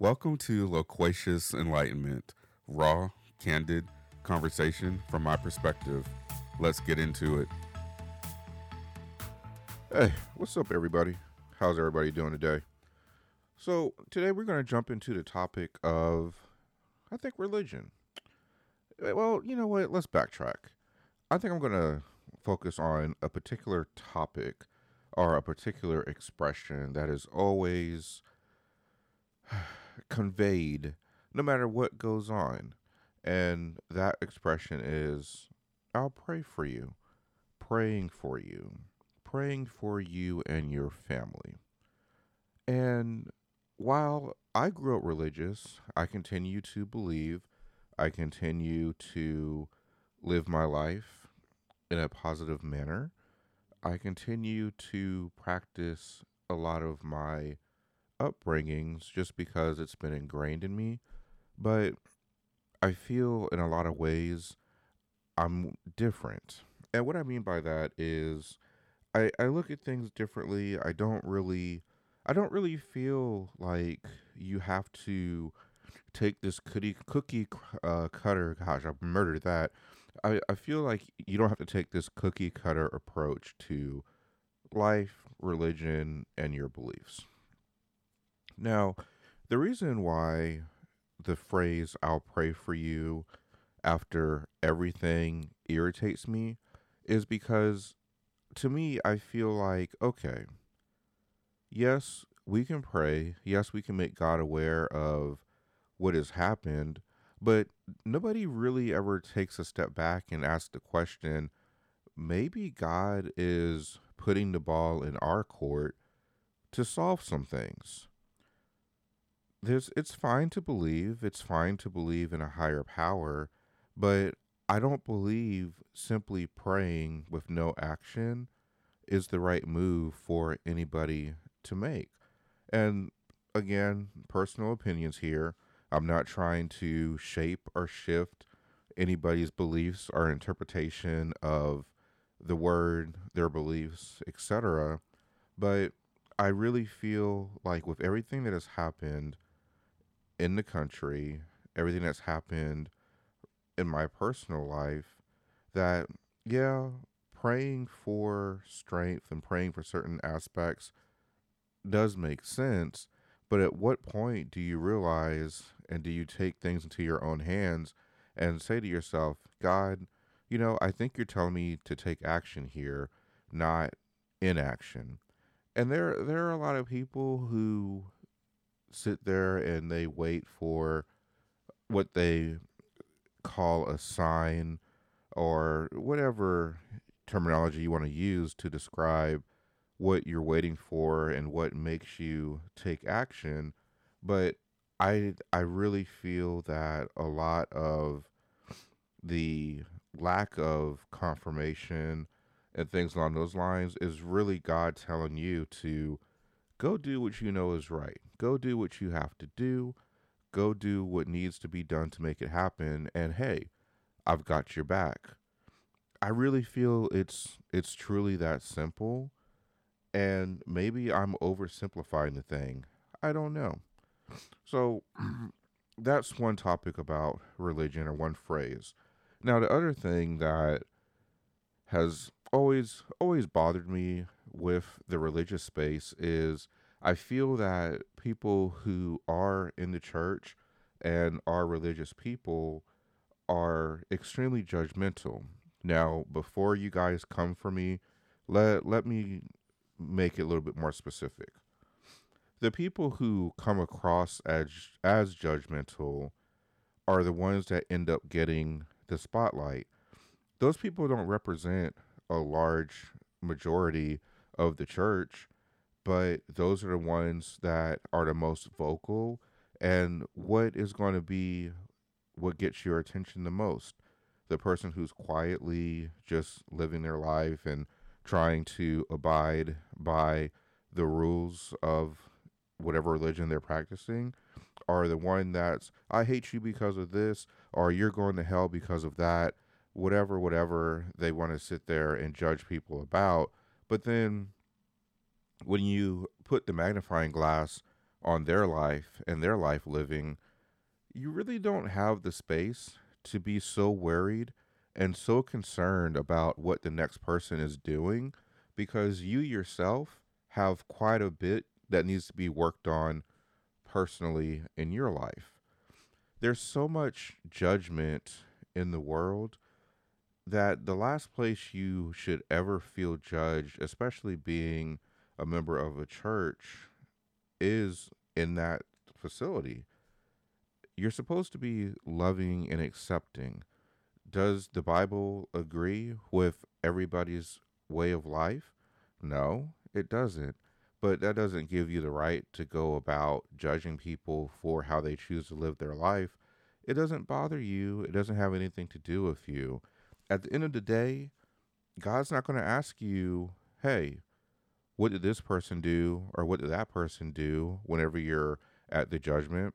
Welcome to Loquacious Enlightenment, raw, candid conversation from my perspective. Let's get into it. Hey, what's up, everybody? How's everybody doing today? So, today we're going to jump into the topic of, I think, religion. Eh, well, you know what? Let's backtrack. I think I'm going to focus on a particular topic or a particular expression that is always conveyed no matter what goes on. And that expression is I'll pray for you, praying for you, praying for you and your family. And while I grew up religious, I continue to believe, I continue to live my life in a positive manner. I continue to practice a lot of my upbringings just because it's been ingrained in me. But I feel in a lot of ways I'm different. And what I mean by that is I, I look at things differently. I don't really I don't really feel like you have to take this cookie cookie uh, cutter. Gosh, I murdered that. I, I feel like you don't have to take this cookie cutter approach to life, religion, and your beliefs. Now, the reason why the phrase I'll pray for you after everything irritates me is because to me, I feel like, okay, yes, we can pray. Yes, we can make God aware of what has happened, but nobody really ever takes a step back and asks the question maybe God is putting the ball in our court to solve some things. There's it's fine to believe, it's fine to believe in a higher power, but I don't believe simply praying with no action is the right move for anybody to make. And again, personal opinions here. I'm not trying to shape or shift anybody's beliefs or interpretation of the word, their beliefs, etc. But I really feel like with everything that has happened in the country, everything that's happened in my personal life, that yeah, praying for strength and praying for certain aspects does make sense. But at what point do you realize and do you take things into your own hands and say to yourself, God, you know, I think you're telling me to take action here, not inaction. And there there are a lot of people who sit there and they wait for what they call a sign or whatever terminology you want to use to describe what you're waiting for and what makes you take action. But I I really feel that a lot of the lack of confirmation and things along those lines is really God telling you to go do what you know is right. Go do what you have to do. Go do what needs to be done to make it happen. And hey, I've got your back. I really feel it's it's truly that simple. And maybe I'm oversimplifying the thing. I don't know. So that's one topic about religion or one phrase. Now the other thing that has always always bothered me with the religious space is I feel that people who are in the church and are religious people are extremely judgmental. Now, before you guys come for me, let let me make it a little bit more specific. The people who come across as as judgmental are the ones that end up getting the spotlight. Those people don't represent a large majority of the church, but those are the ones that are the most vocal and what is going to be what gets your attention the most? The person who's quietly just living their life and trying to abide by the rules of whatever religion they're practicing or the one that's I hate you because of this or you're going to hell because of that whatever whatever they want to sit there and judge people about but then when you put the magnifying glass on their life and their life living, you really don't have the space to be so worried and so concerned about what the next person is doing because you yourself have quite a bit that needs to be worked on personally in your life. There's so much judgment in the world that the last place you should ever feel judged, especially being a member of a church, is in that facility. You're supposed to be loving and accepting. Does the Bible agree with everybody's way of life? No, it doesn't. But that doesn't give you the right to go about judging people for how they choose to live their life. It doesn't bother you. It doesn't have anything to do with you. At the end of the day, God's not going to ask you, hey, what did this person do or what did that person do whenever you're at the judgment?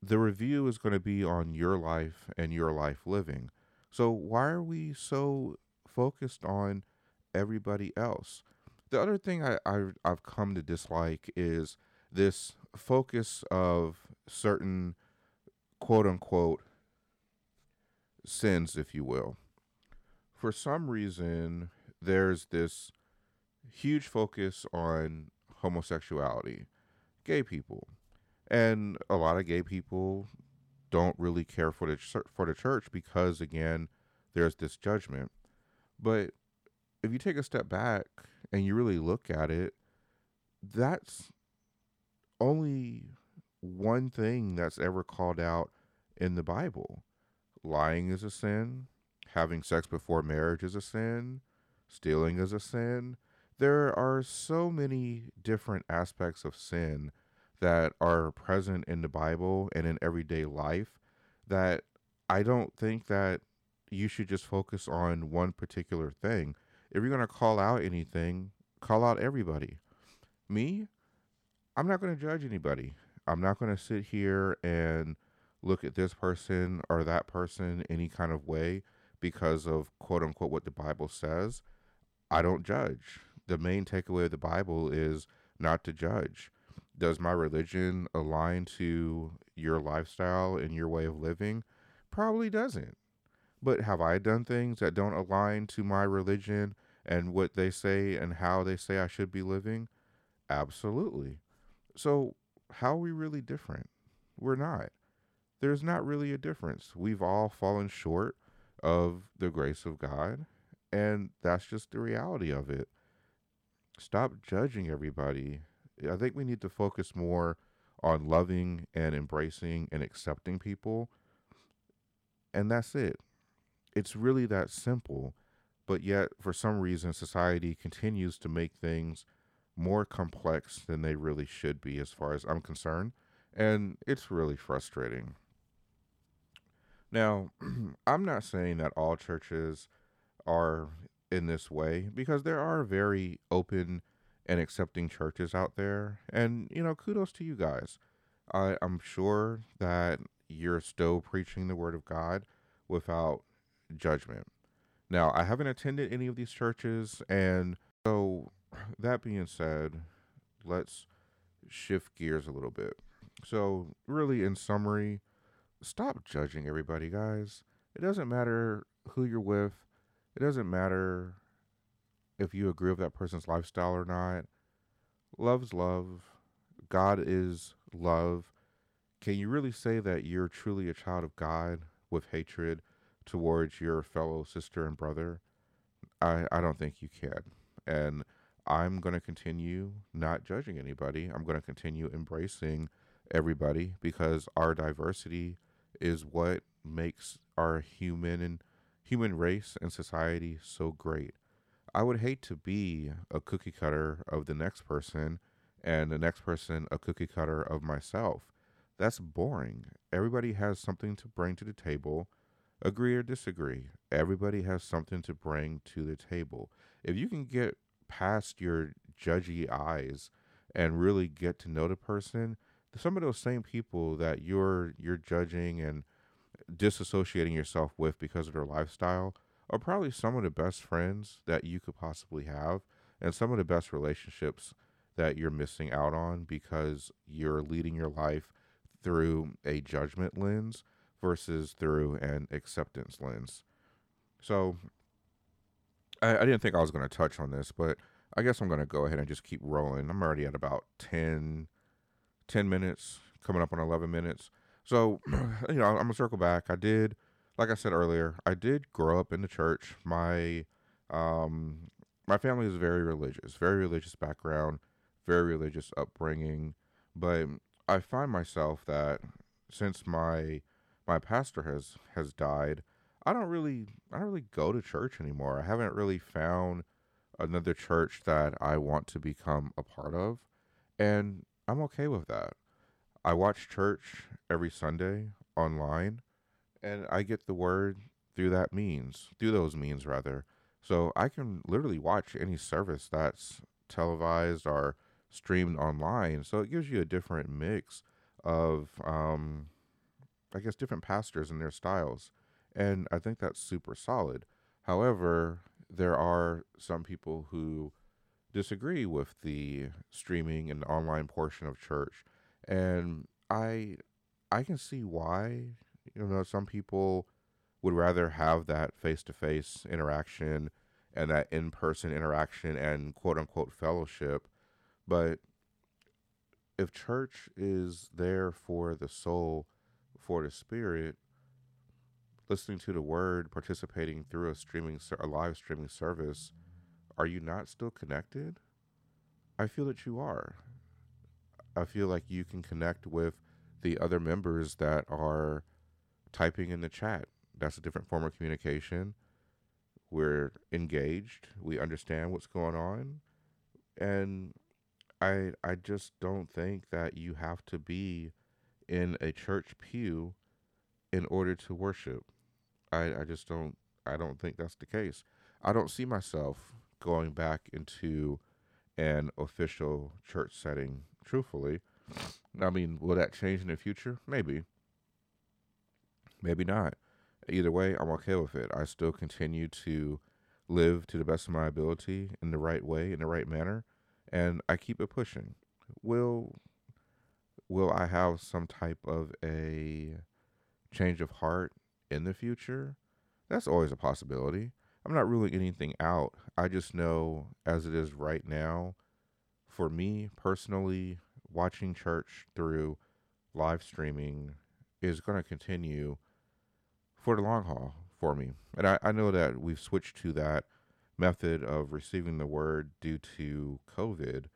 The review is going to be on your life and your life living. So why are we so focused on everybody else? The other thing I, I I've come to dislike is this focus of certain quote unquote sins, if you will. For some reason, there's this huge focus on homosexuality, gay people, and a lot of gay people don't really care for the for the church because again, there's this judgment. But if you take a step back and you really look at it, that's only one thing that's ever called out in the Bible. Lying is a sin, having sex before marriage is a sin, stealing is a sin. There are so many different aspects of sin that are present in the Bible and in everyday life that I don't think that you should just focus on one particular thing. If you're going to call out anything, call out everybody. Me, I'm not going to judge anybody. I'm not going to sit here and look at this person or that person any kind of way because of quote unquote what the Bible says. I don't judge the main takeaway of the Bible is not to judge. Does my religion align to your lifestyle and your way of living? Probably doesn't. But have I done things that don't align to my religion and what they say and how they say I should be living? Absolutely. So, how are we really different? We're not. There's not really a difference. We've all fallen short of the grace of God, and that's just the reality of it stop judging everybody. I think we need to focus more on loving and embracing and accepting people. And that's it. It's really that simple. But yet, for some reason, society continues to make things more complex than they really should be, as far as I'm concerned. And it's really frustrating. Now, I'm not saying that all churches are in this way because there are very open and accepting churches out there. And, you know, kudos to you guys. I, I'm sure that you're still preaching the word of God without judgment. Now, I haven't attended any of these churches. And so, that being said, let's shift gears a little bit. So, really, in summary, stop judging everybody, guys. It doesn't matter who you're with, it doesn't matter if you agree with that person's lifestyle or not. Love's love. God is love. Can you really say that you're truly a child of God with hatred towards your fellow sister and brother? I, I don't think you can. And I'm going to continue not judging anybody. I'm going to continue embracing everybody because our diversity is what makes our human and human race and society so great. I would hate to be a cookie cutter of the next person and the next person a cookie cutter of myself. That's boring. Everybody has something to bring to the table. Agree or disagree, everybody has something to bring to the table. If you can get past your judgy eyes and really get to know the person, some of those same people that you're you're judging and disassociating yourself with because of their lifestyle are probably some of the best friends that you could possibly have and some of the best relationships that you're missing out on because you're leading your life through a judgment lens versus through an acceptance lens. So I, I didn't think I was going to touch on this, but I guess I'm going to go ahead and just keep rolling. I'm already at about 10, 10 minutes, coming up on 11 minutes. So, you know, I'm going to circle back. I did, like I said earlier, I did grow up in the church. My, um, my family is very religious, very religious background, very religious upbringing. But I find myself that since my my pastor has has died, I don't really I don't really go to church anymore. I haven't really found another church that I want to become a part of, and I'm okay with that. I watch church every Sunday online, and I get the word through that means, through those means rather. So I can literally watch any service that's televised or streamed online. So it gives you a different mix of, um, I guess, different pastors and their styles. And I think that's super solid. However, there are some people who disagree with the streaming and online portion of church. And I I can see why. You know, some people would rather have that face to face interaction and that in person interaction and quote unquote fellowship. But if church is there for the soul, for the spirit, listening to the word, participating through a streaming, a live streaming service, are you not still connected? I feel that you are. I feel like you can connect with the other members that are typing in the chat. That's a different form of communication. We're engaged. We understand what's going on. And I I just don't think that you have to be in a church pew in order to worship. I, I just don't I don't think that's the case. I don't see myself going back into an official church setting, truthfully. I mean, will that change in the future? Maybe. Maybe not. Either way, I'm okay with it. I still continue to live to the best of my ability in the right way, in the right manner, and I keep it pushing. Will will I have some type of a change of heart in the future? That's always a possibility. I'm not ruling anything out. I just know as it is right now, for me personally, watching church through live streaming is going to continue for the long haul for me. And I, I know that we've switched to that method of receiving the word due to COVID,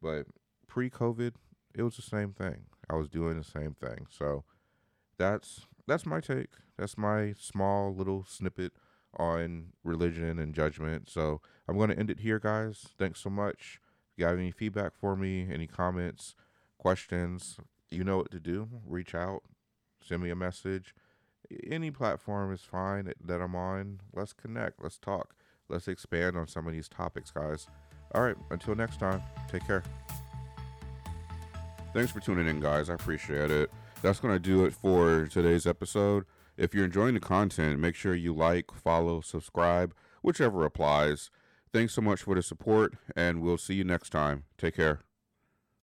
but pre COVID, it was the same thing. I was doing the same thing. So that's that's my take. That's my small little snippet on religion and judgment. So I'm going to end it here, guys. Thanks so much. If you have any feedback for me, any comments, questions, you know what to do. Reach out, send me a message. Any platform is fine that I'm on. Let's connect. Let's talk. Let's expand on some of these topics, guys. All right. Until next time, take care. Thanks for tuning in, guys. I appreciate it. That's going to do it for today's episode. If you're enjoying the content, make sure you like, follow, subscribe, whichever applies. Thanks so much for the support, and we'll see you next time. Take care.